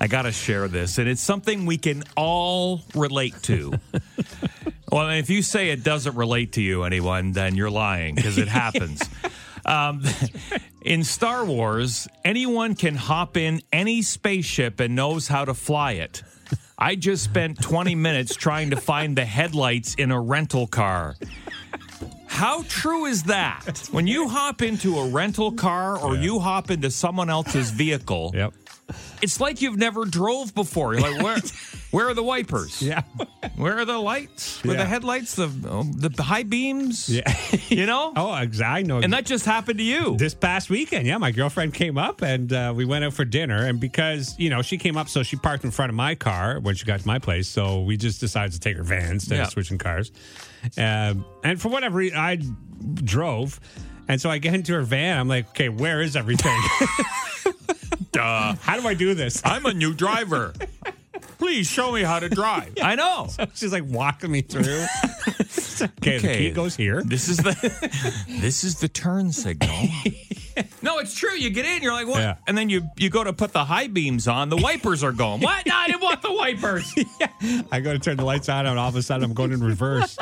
I got to share this, and it's something we can all relate to. well, if you say it doesn't relate to you, anyone, then you're lying because it happens. Um, in Star Wars, anyone can hop in any spaceship and knows how to fly it. I just spent 20 minutes trying to find the headlights in a rental car. How true is that? When you hop into a rental car or you hop into someone else's vehicle, Yep. It's like you've never drove before. You're like, where, where are the wipers? Yeah. Where are the lights? Where are Yeah. the headlights? The oh, the high beams? Yeah. You know? oh, I know. And that just happened to you. this past weekend, yeah, my girlfriend came up and uh, we went out for dinner. And because you know she came up, so she parked in front of my car when she got to my place. So we just decided to take her van instead Yeah. of switching cars. Um, and for whatever reason, I drove. And so I get into her van. I'm like, okay, where is everything? Duh. How do I do this? I'm a new driver. Please show me how to drive. I know. She's like walking me through. okay, the key goes here. This is the this is the turn signal. no, it's true. You get in, you're like, what? Yeah. And then you you go to put the high beams on. The wipers are going. What? No, I didn't want the wipers. I go to turn the lights on, and all of a sudden I'm going in reverse.